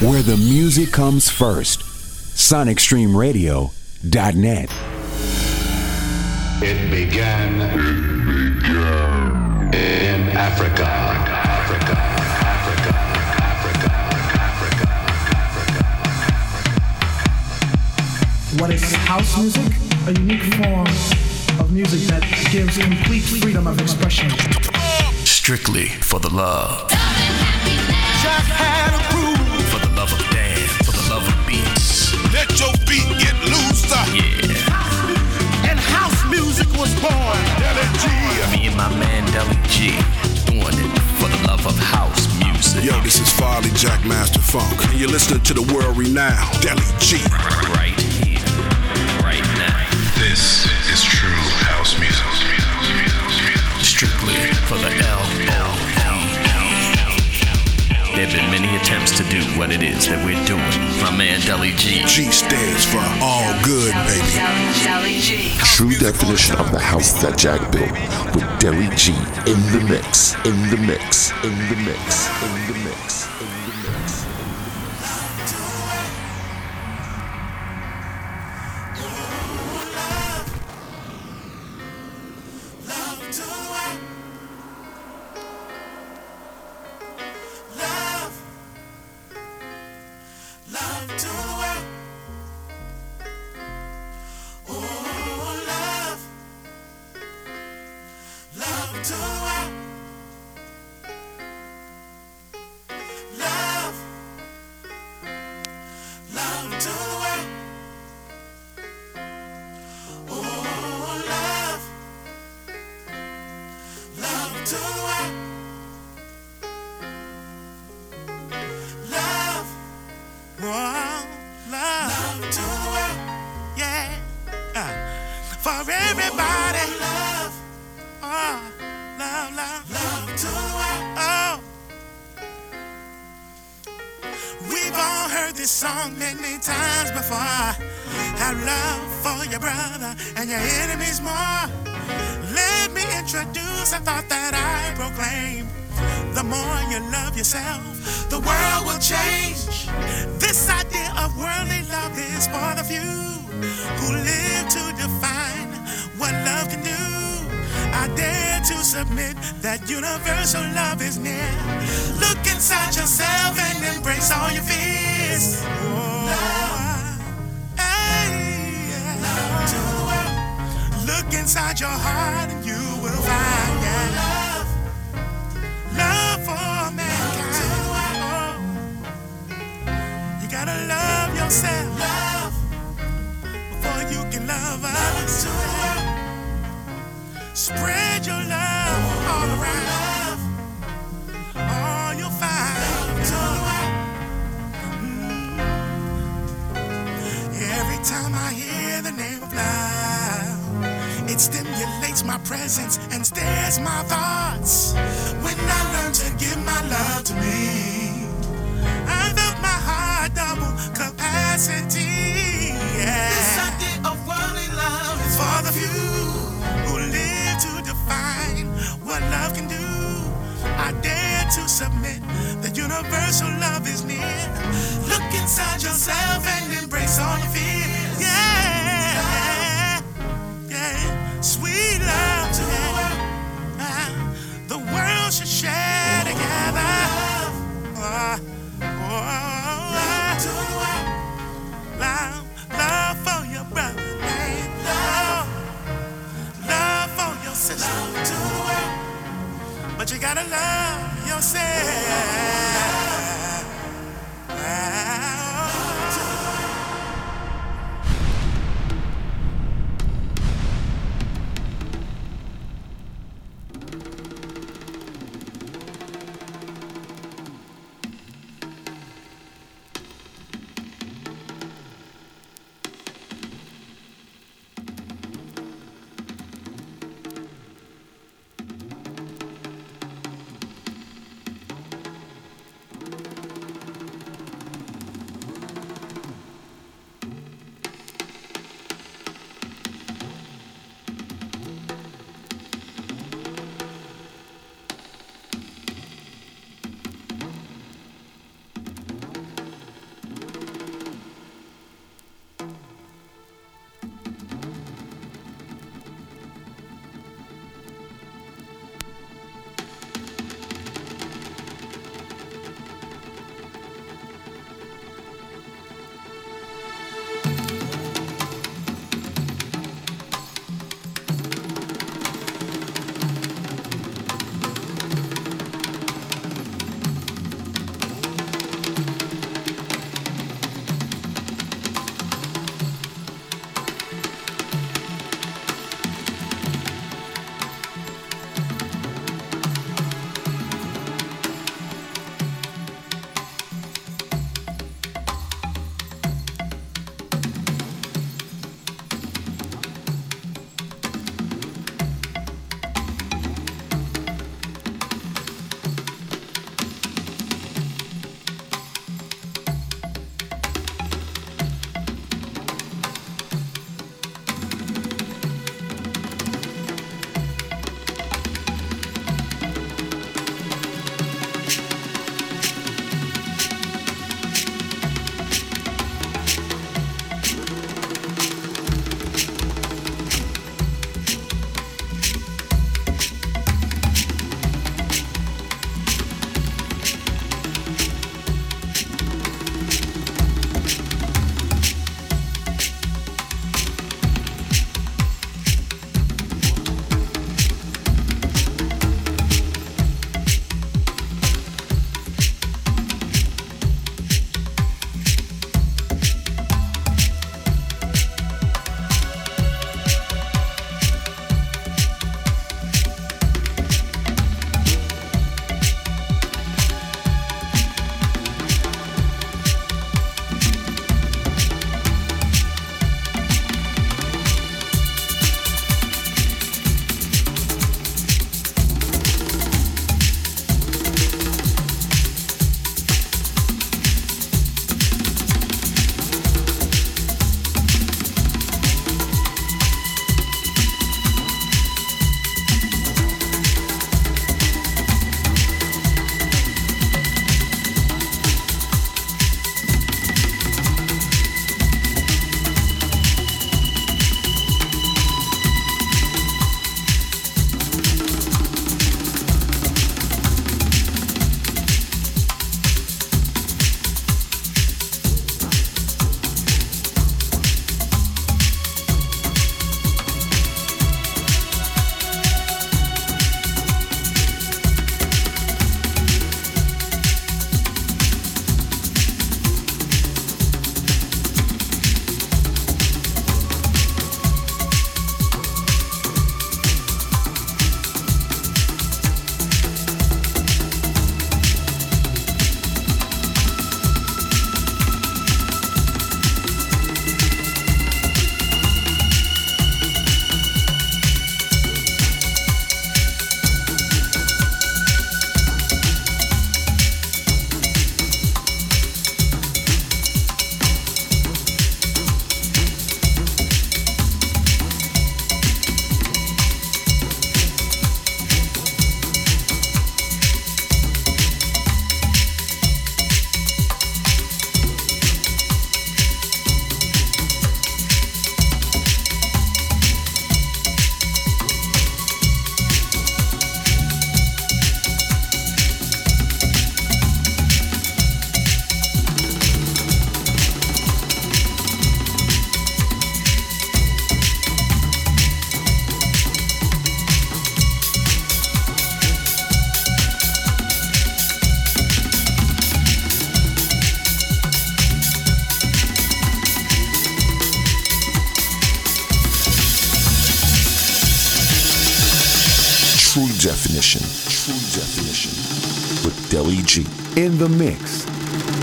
where the music comes first. SonicStreamRadio.net. It began, it began in Africa. Africa. Africa. Africa. Africa. What is house music? A unique form of music that gives complete freedom of expression. Strictly for the love. Loose. Yeah. And house music was born. Deli G. Me and my man Deli G doing it for the love of house music. Yo, this is Farley Jackmaster Funk, and you're listening to the world renowned Deli G. Right here, right now. This is true house music. Strictly for the L L L. There have been many attempts to do what it is that we're doing. My man Deli G. G stands for all good, baby. Deli G. True definition of the house that Jack built with Deli G in the mix, in the mix, in the mix, in the mix, in the mix. universal love is near. Look inside yourself.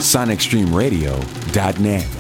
SonicStreamRadio.net.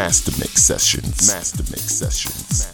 Master Mix Sessions. Master Mix Sessions.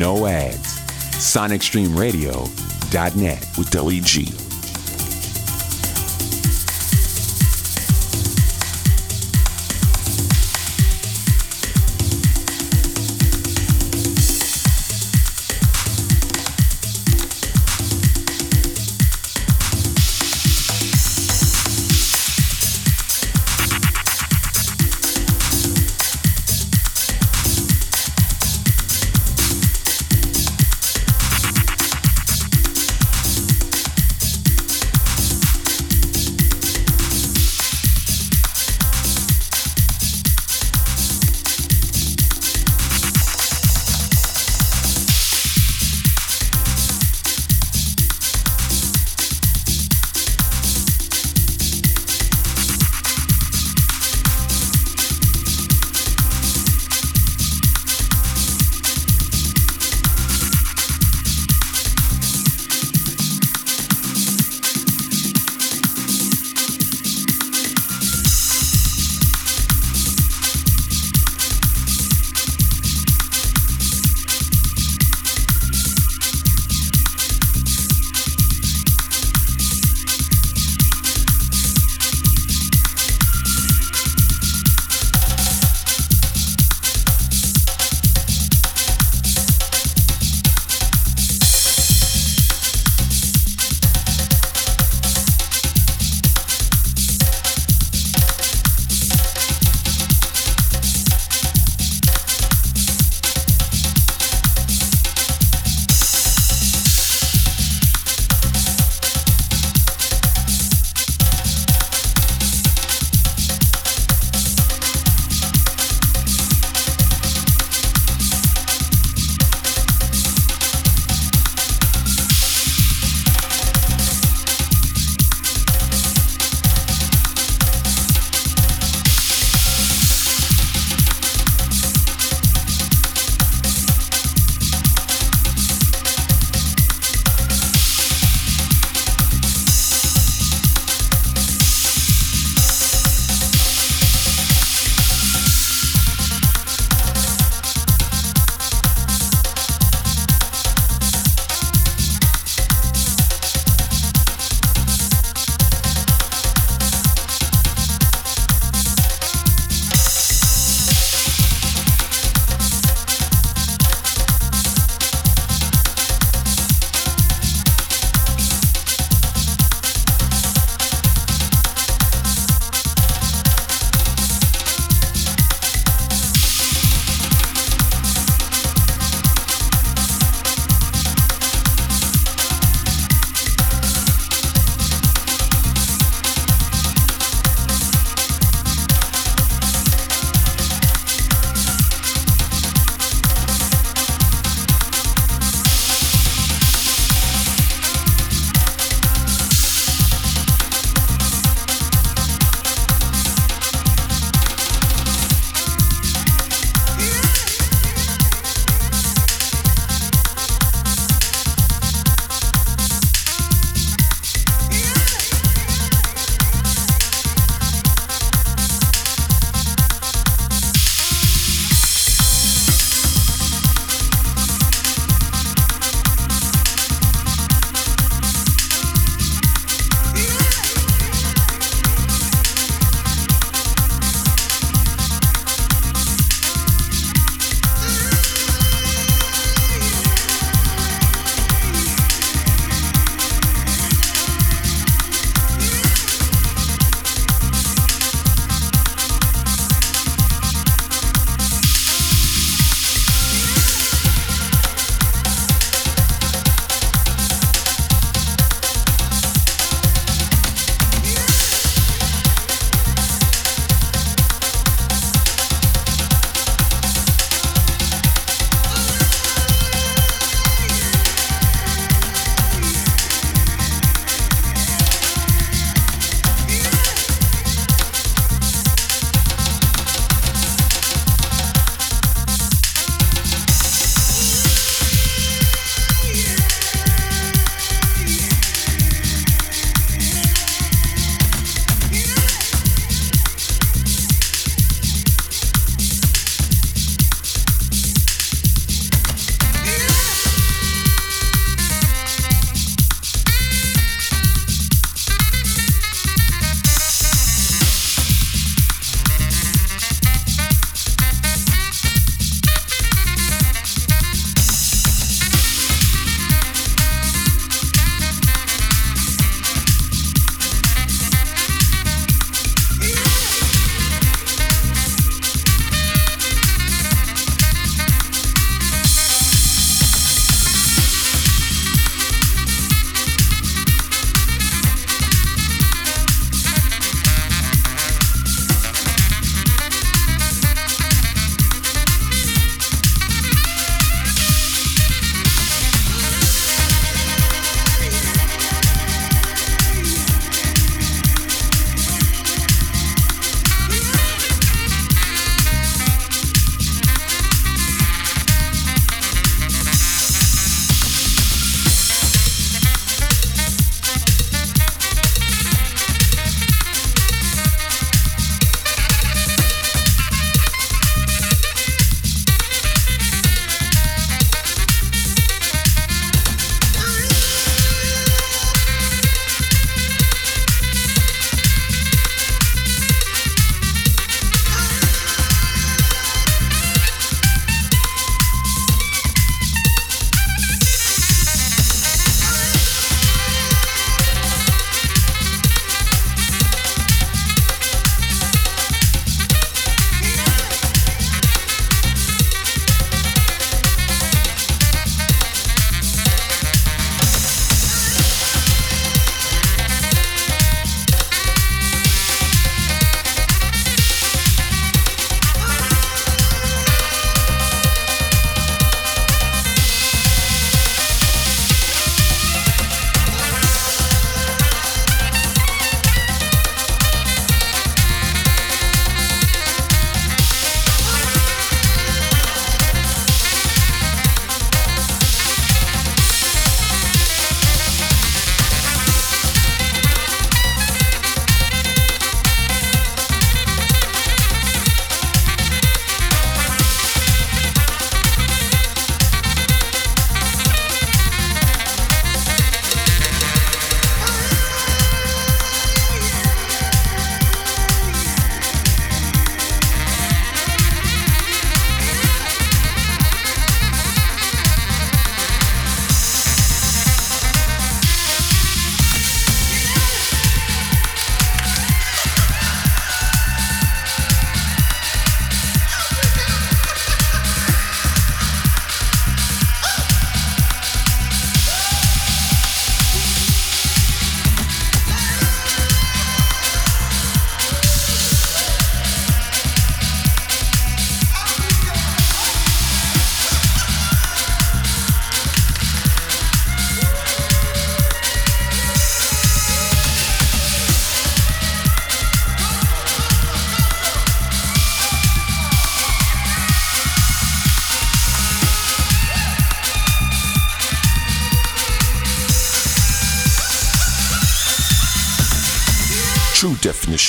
No ads. SonicStreamRadio.net. with Deli G.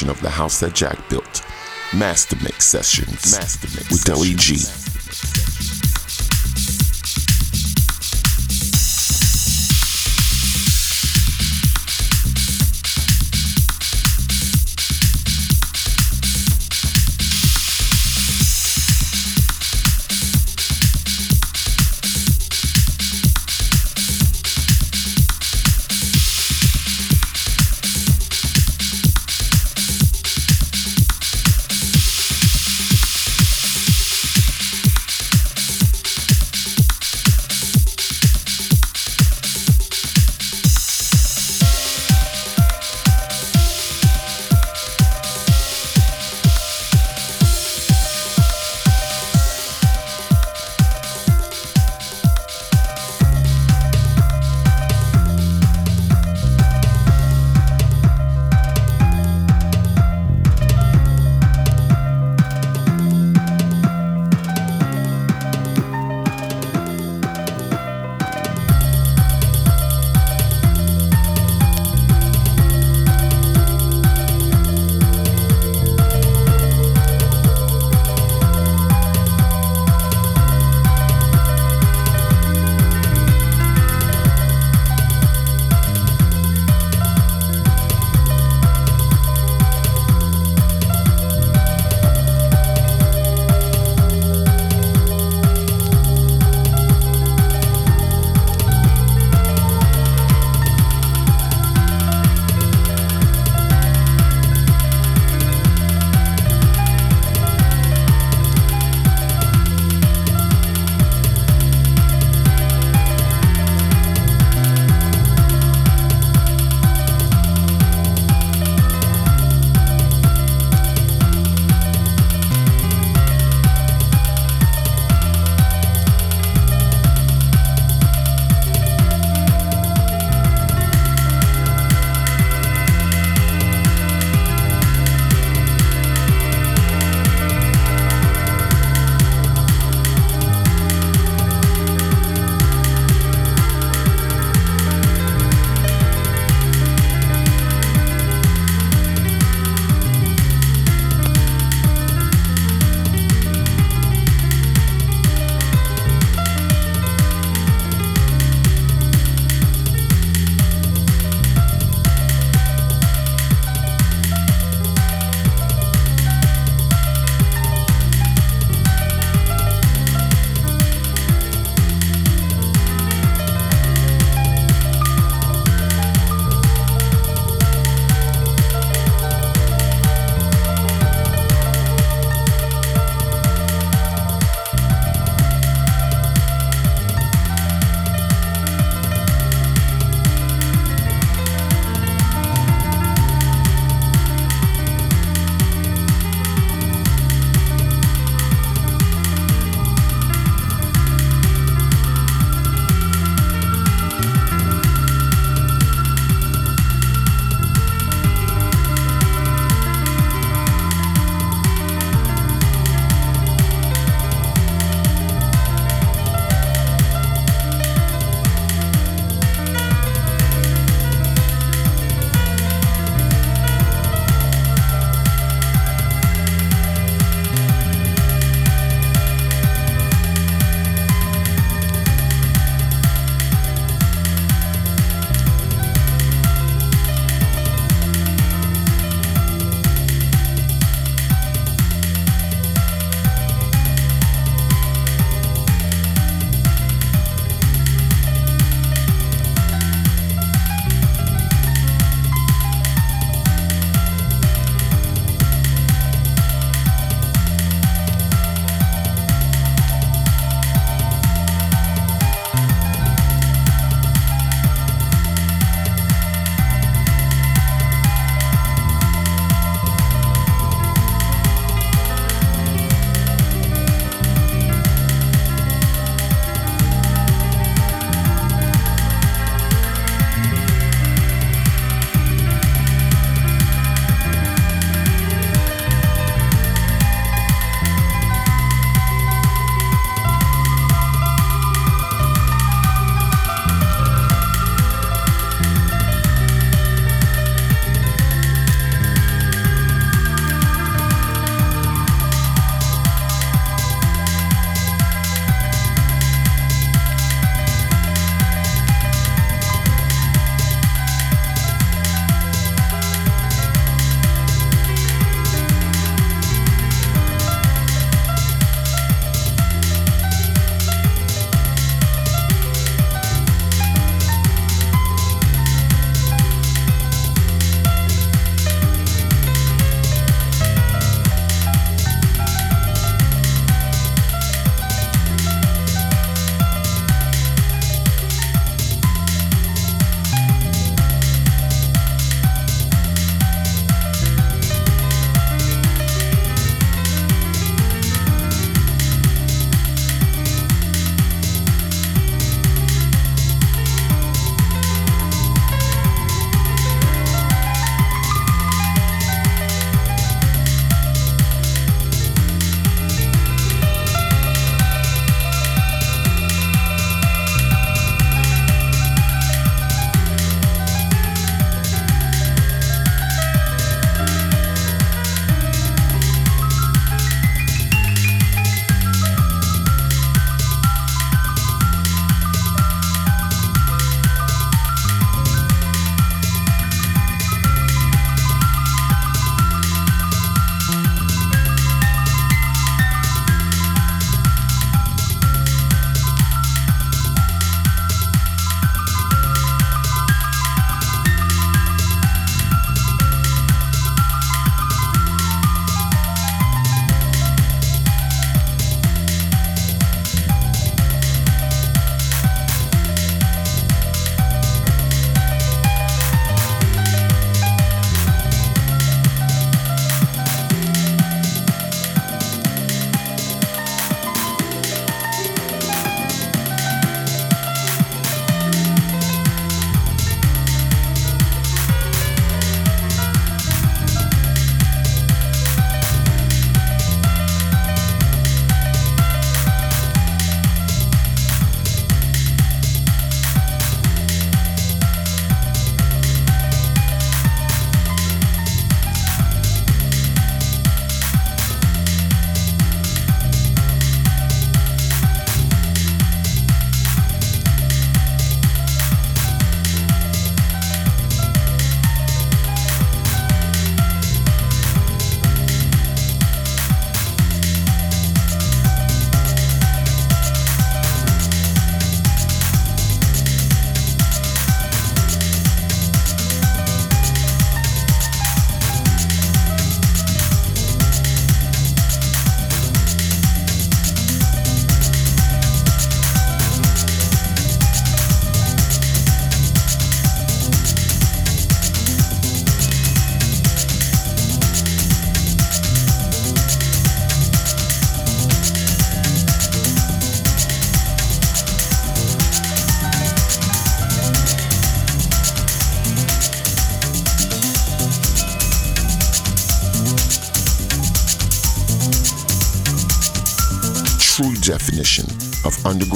of the house that Jack built. Master Mix Sessions. Master Mix with Deli G.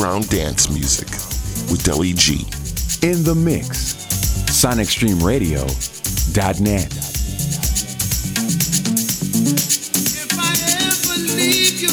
underground dance music with Deli G. In the mix, sonicstreamradio.net. If I ever leave you.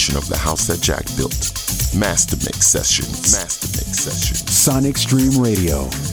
edition of the house that Jack built. Master Mix Sessions. Master Mix Sessions. Sonic Stream Radio.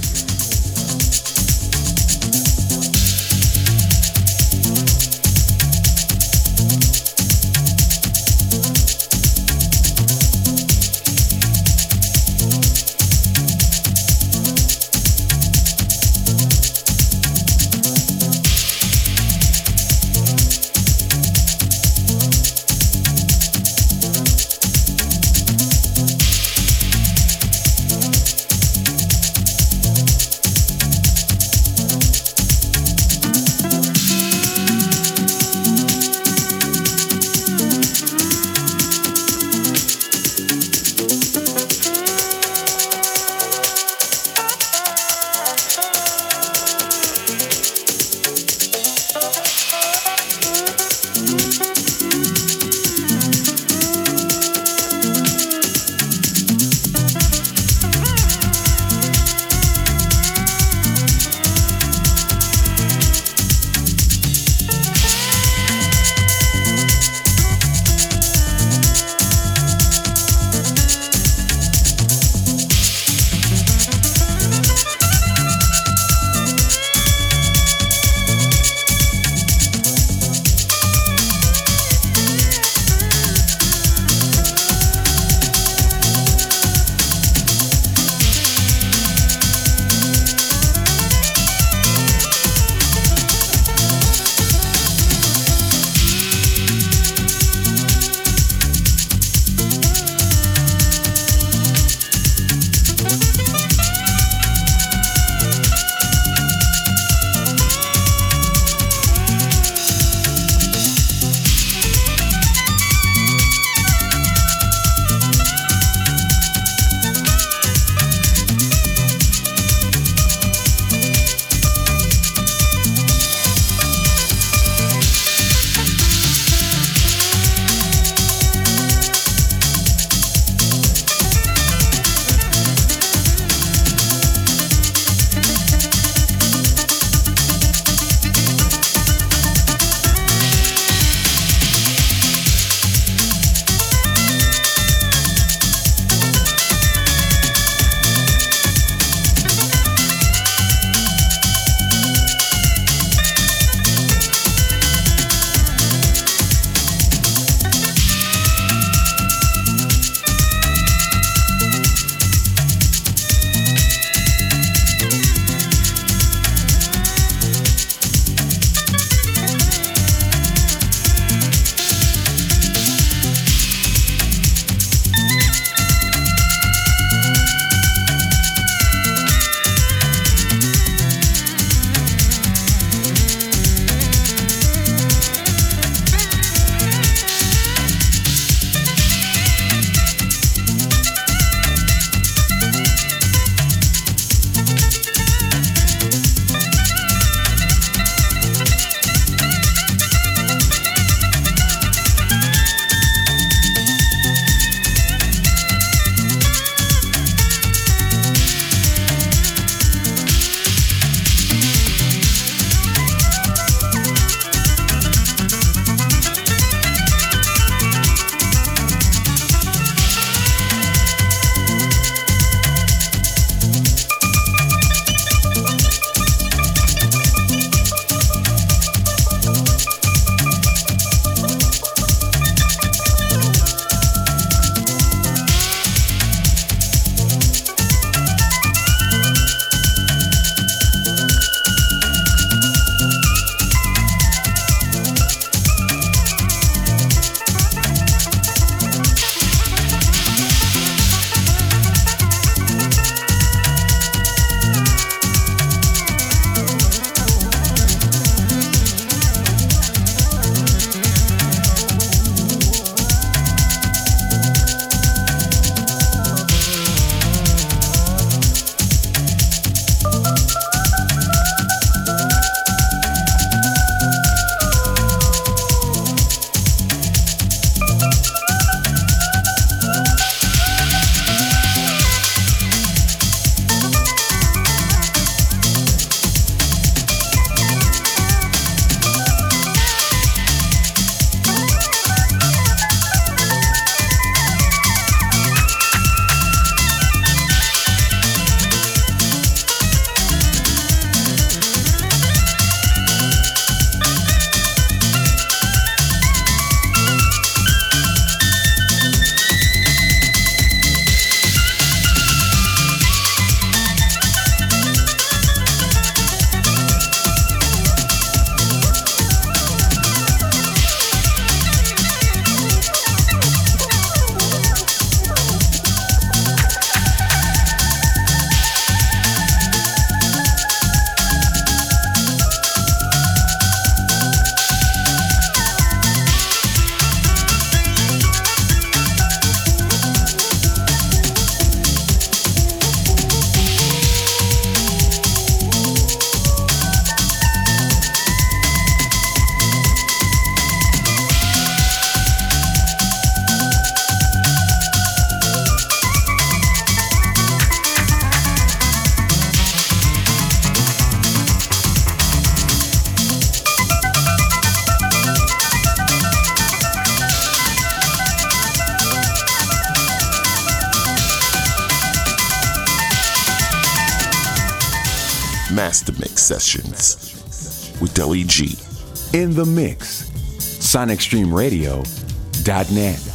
In the mix. SonicStreamRadio.net.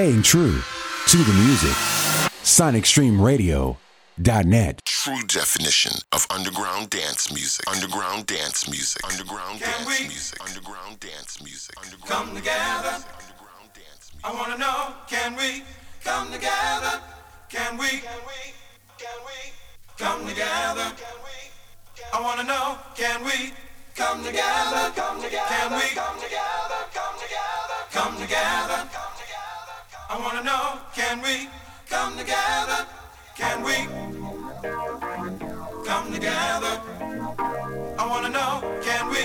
Staying true to the music. SonicStreamRadio.net. True definition of underground dance music. Underground dance music. Underground Can dance we music. Underground dance music. Underground come together? Underground dance music. I wanna know, can we come together? Can we? Can we? Can we come together? Can we? I wanna know, can we come together? Come together? Can we? Come together? Come together? Come together? I wanna know, can we come together? Can we come together? I wanna know, can we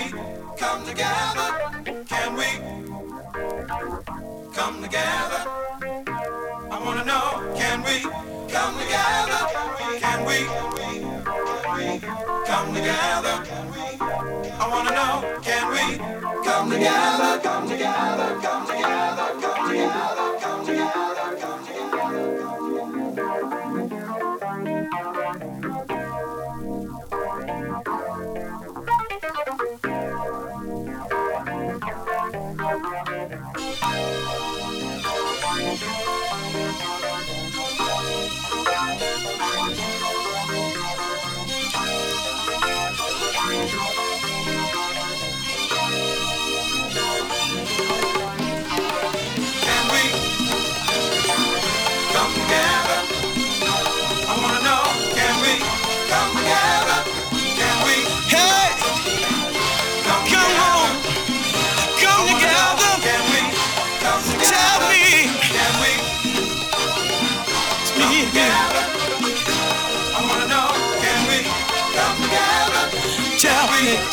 come together? Can we come together? I wanna know, can we come together? Can we come together? I wanna know, can we come together? Come together, come together,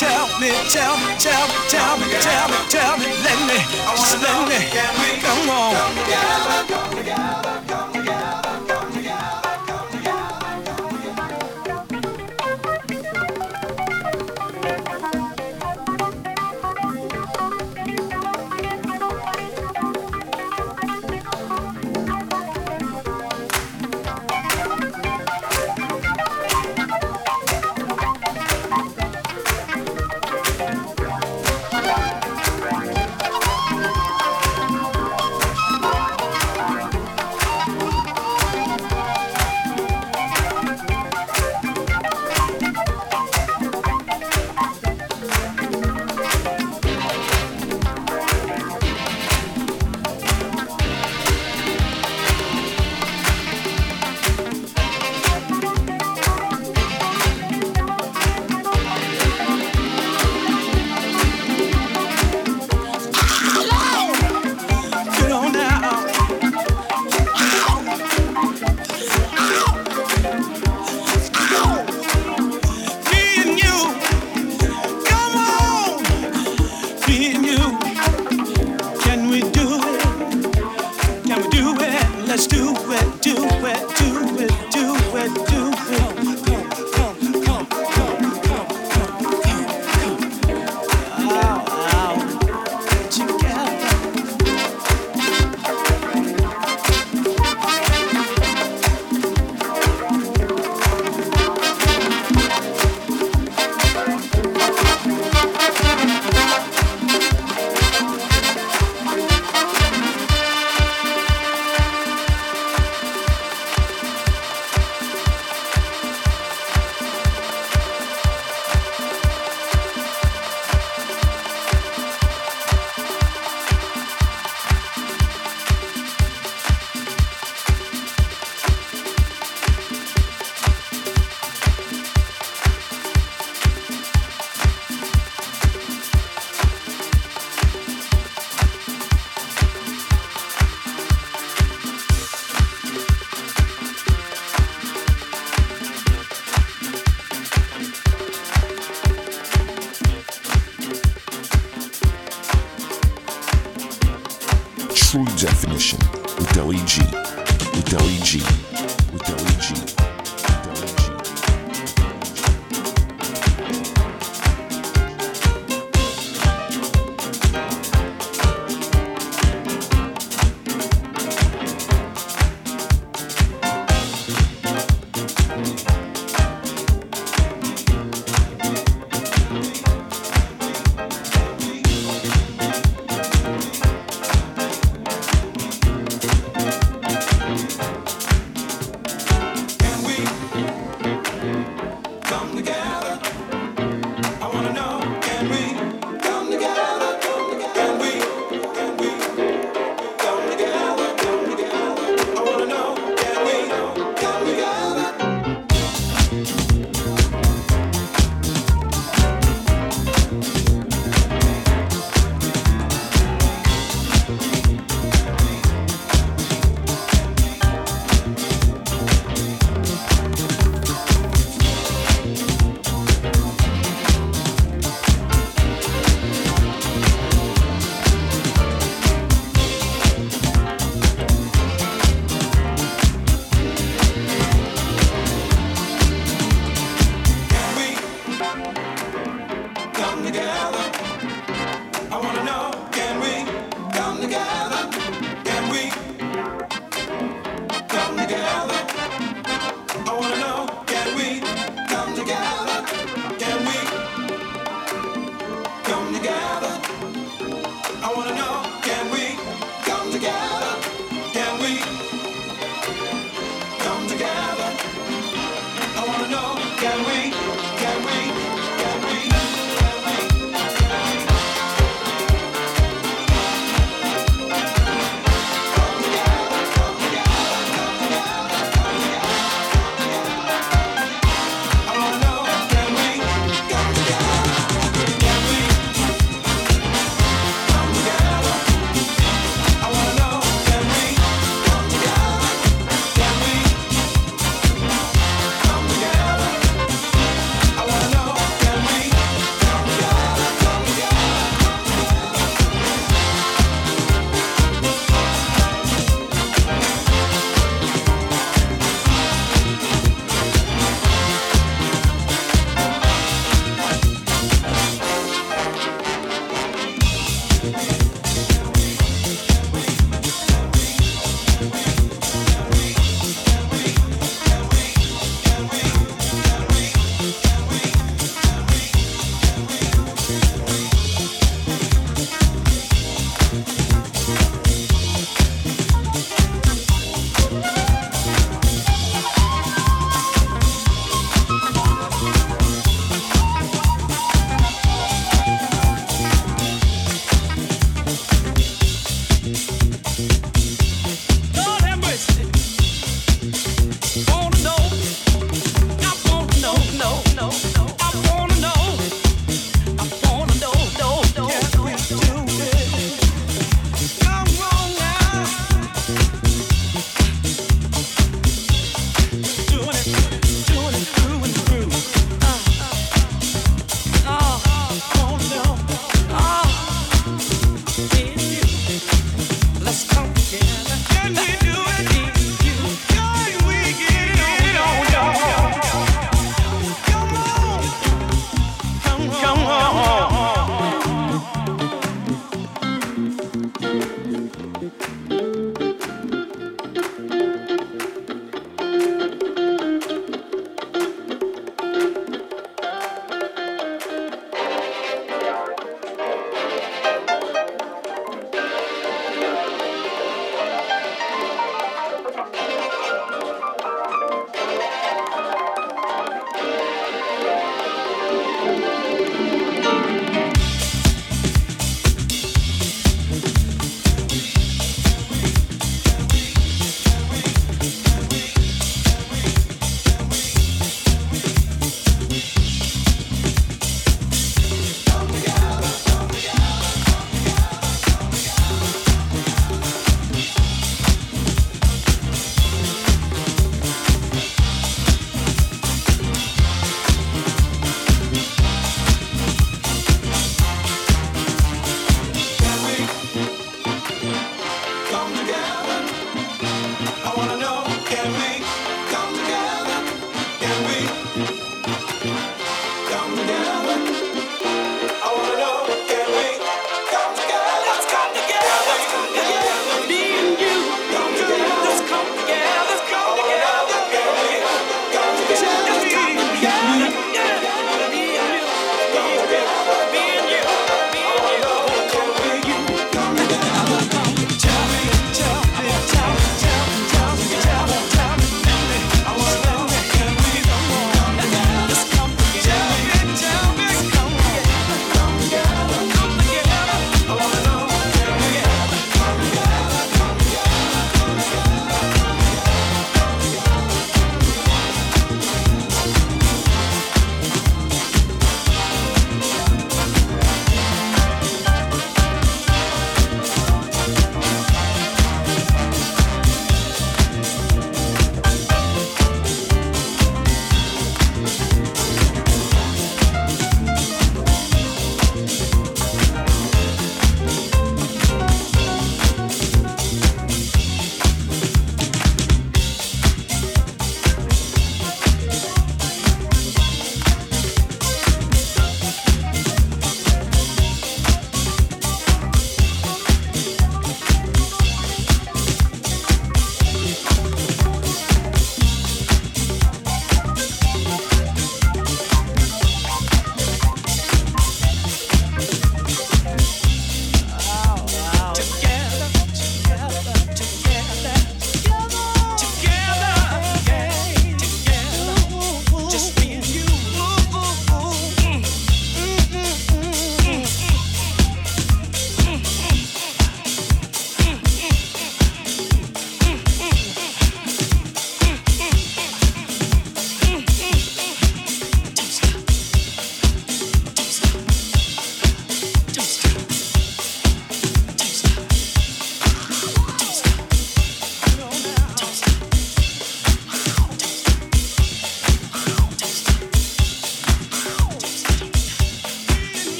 Tell me, tell me, tell me, tell me, tell me, tell me, let me, just let me, come on. Come together, come together,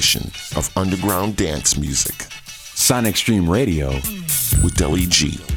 definition of underground dance music. Sonic Stream Radio with Deli G.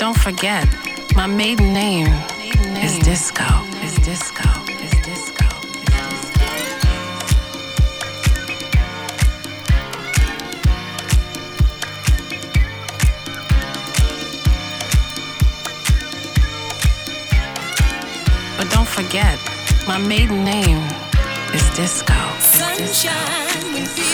don't forget, my maiden name, maiden name. is Disco. Is Disco. Is Disco. But don't forget, my maiden name is Disco. Sunshine. Disco.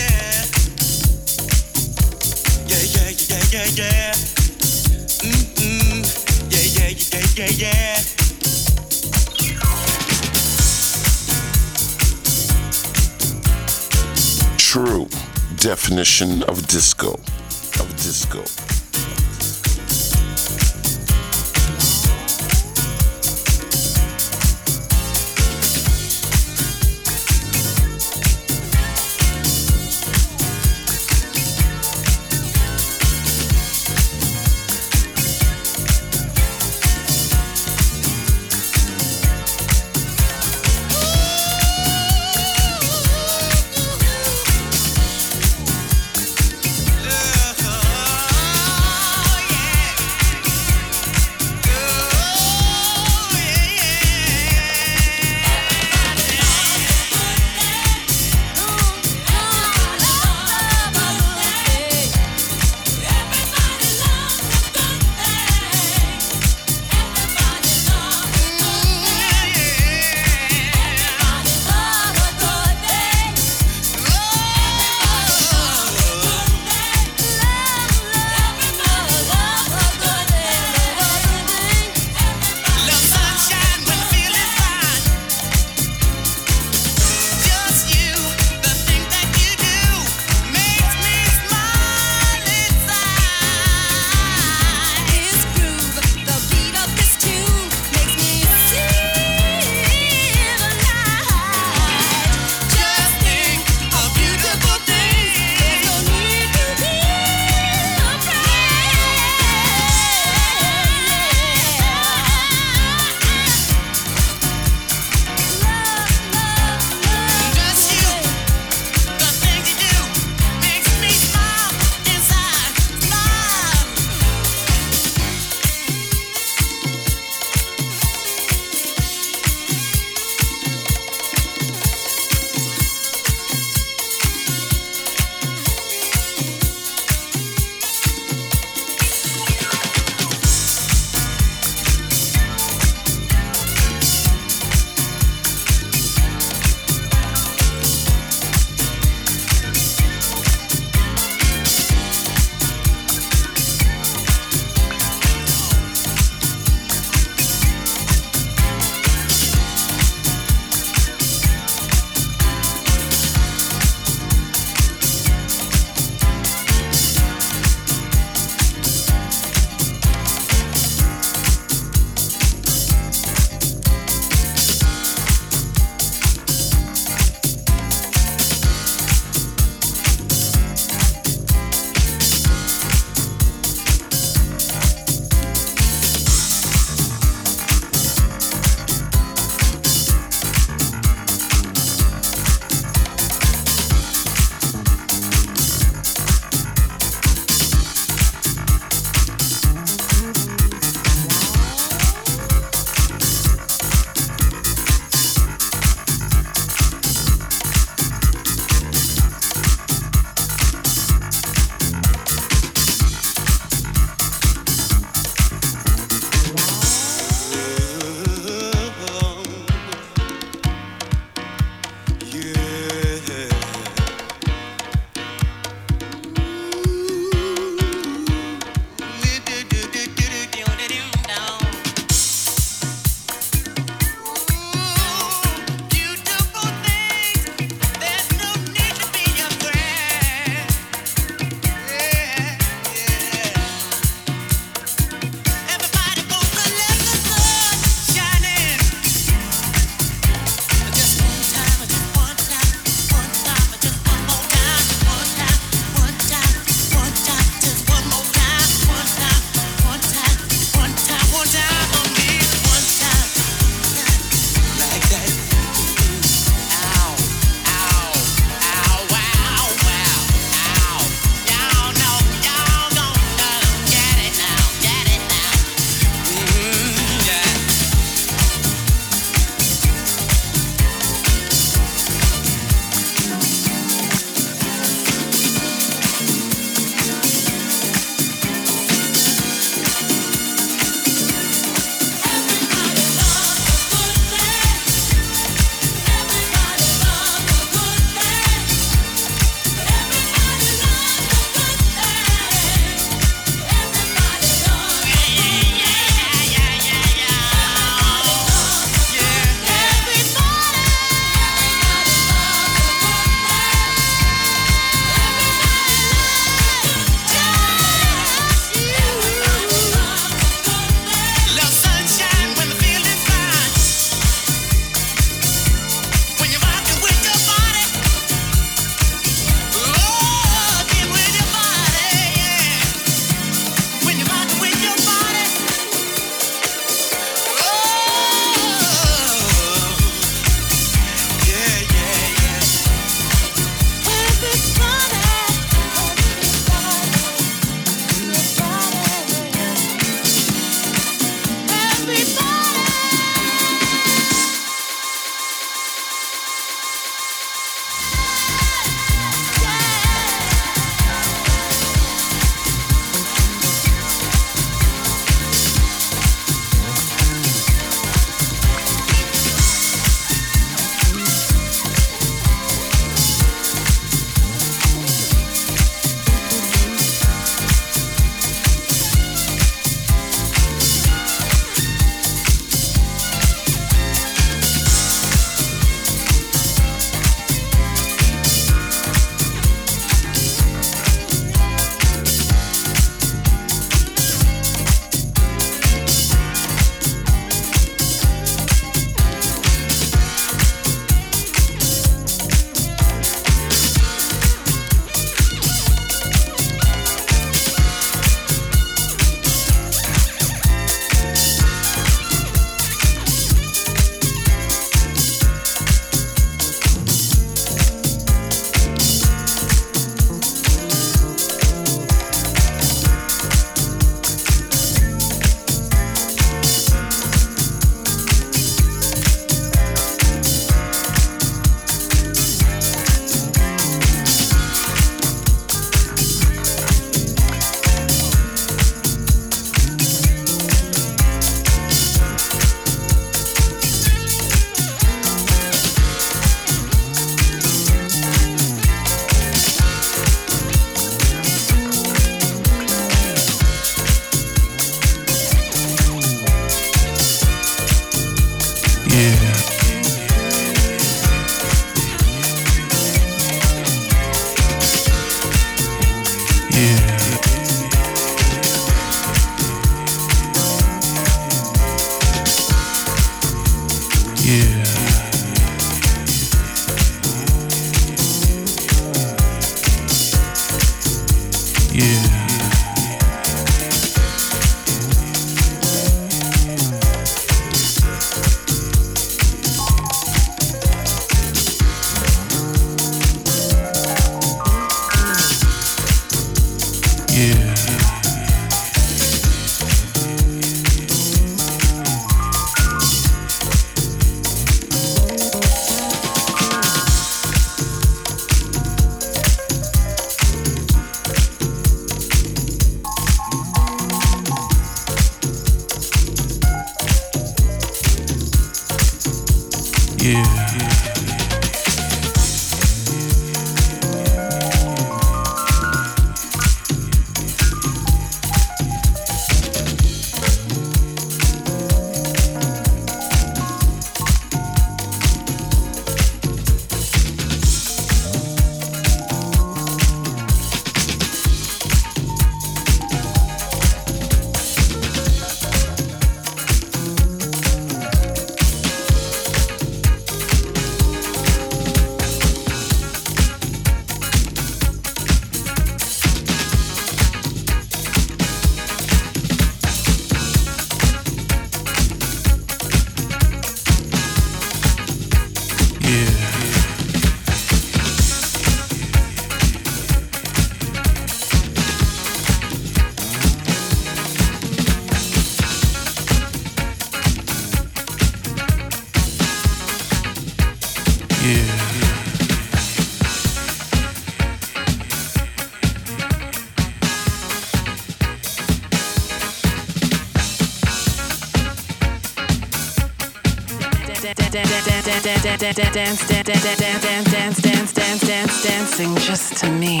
dance, dance, dance, dance, dance, dance, dance, dancing just to me.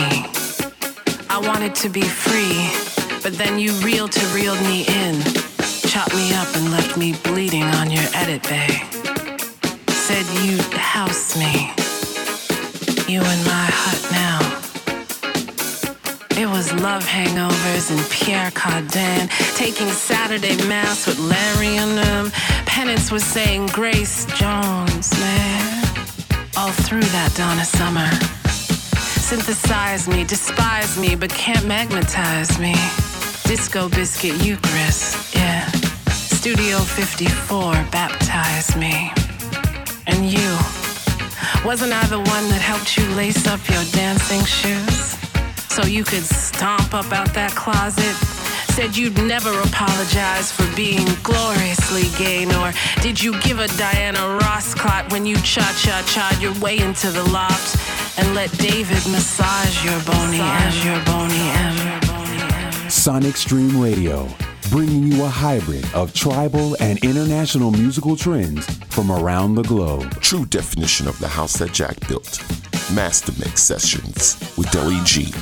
I wanted to be free, but then you reeled to reeled me in, chopped me up and left me bleeding on your edit bay. Said you'd house me, you in my hut now. It was love hangovers and Pierre Cardin, taking Saturday mass with Larry and them. Penance was saying Grace Jones, man. All through that dawn of Summer. Synthesize me, despise me, but can't magnetize me. Disco Biscuit Eucharist, yeah. Studio 54 baptized me. And you, wasn't I the one that helped you lace up your dancing shoes? So you could stomp up out that closet? Said you'd never apologize for being gloriously gay, nor did you give a Diana Ross clot when you cha cha cha your way into the loft and let David massage your Boney M, your Boney M. Sonic Stream Radio, bringing you a hybrid of tribal and international musical trends from around the globe. True definition of the house that Jack built. Master Mix Sessions with Deli G.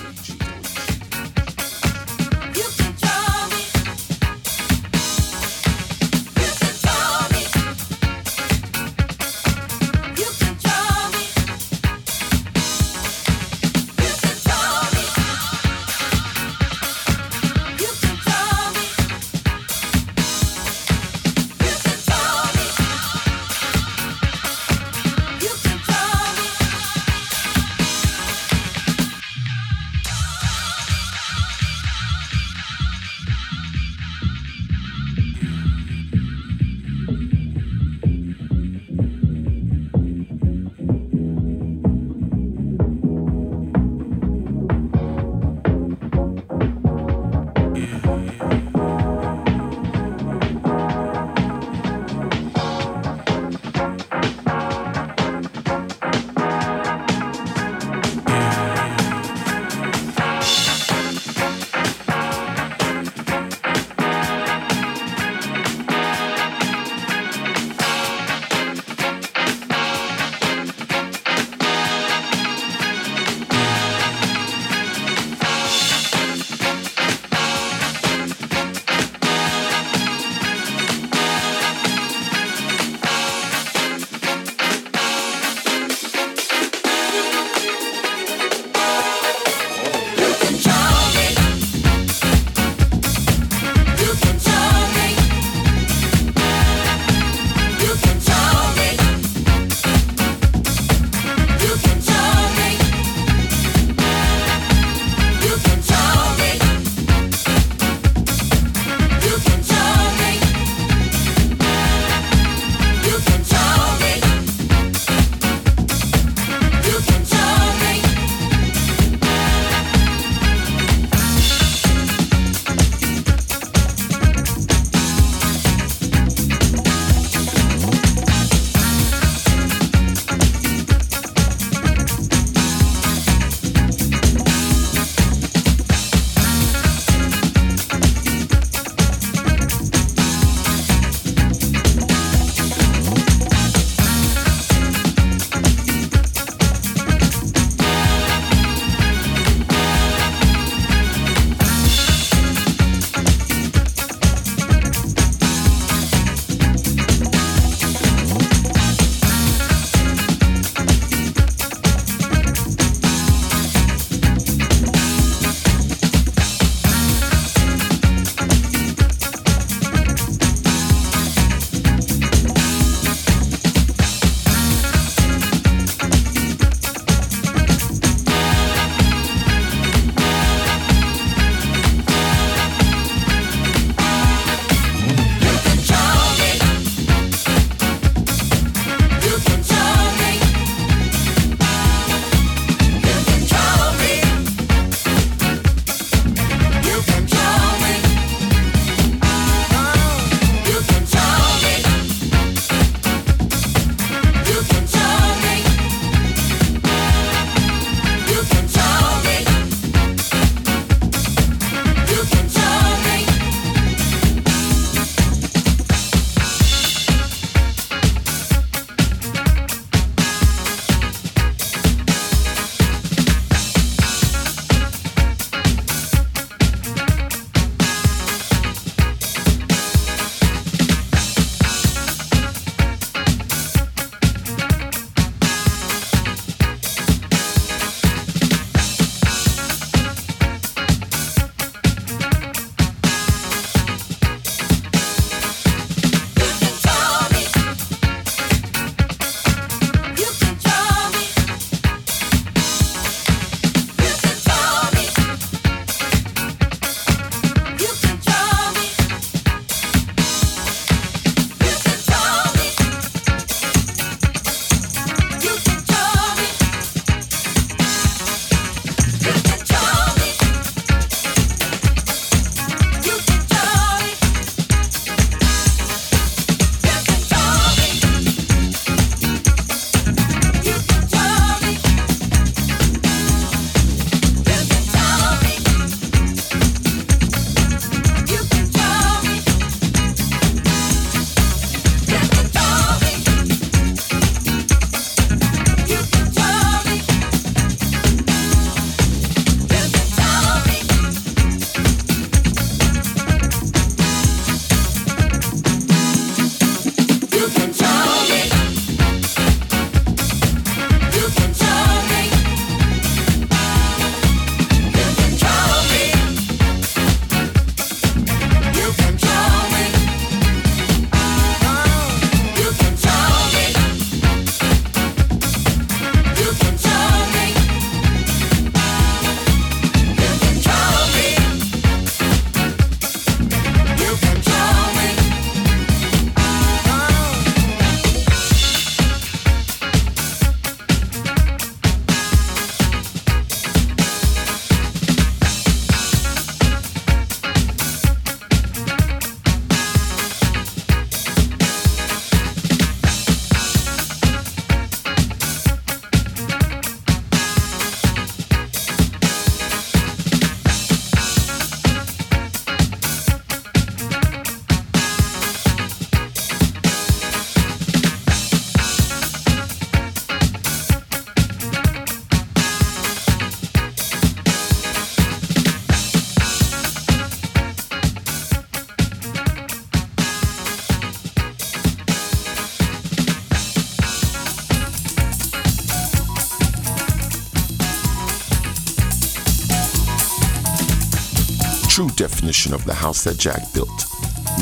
true definition of the house that Jack built.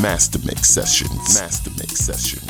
Master Mix Sessions. Master Mix Sessions.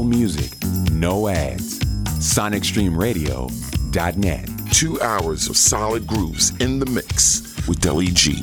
All music, no ads. SonicStreamRadio.net. Two hours of solid grooves in the mix with Deli G.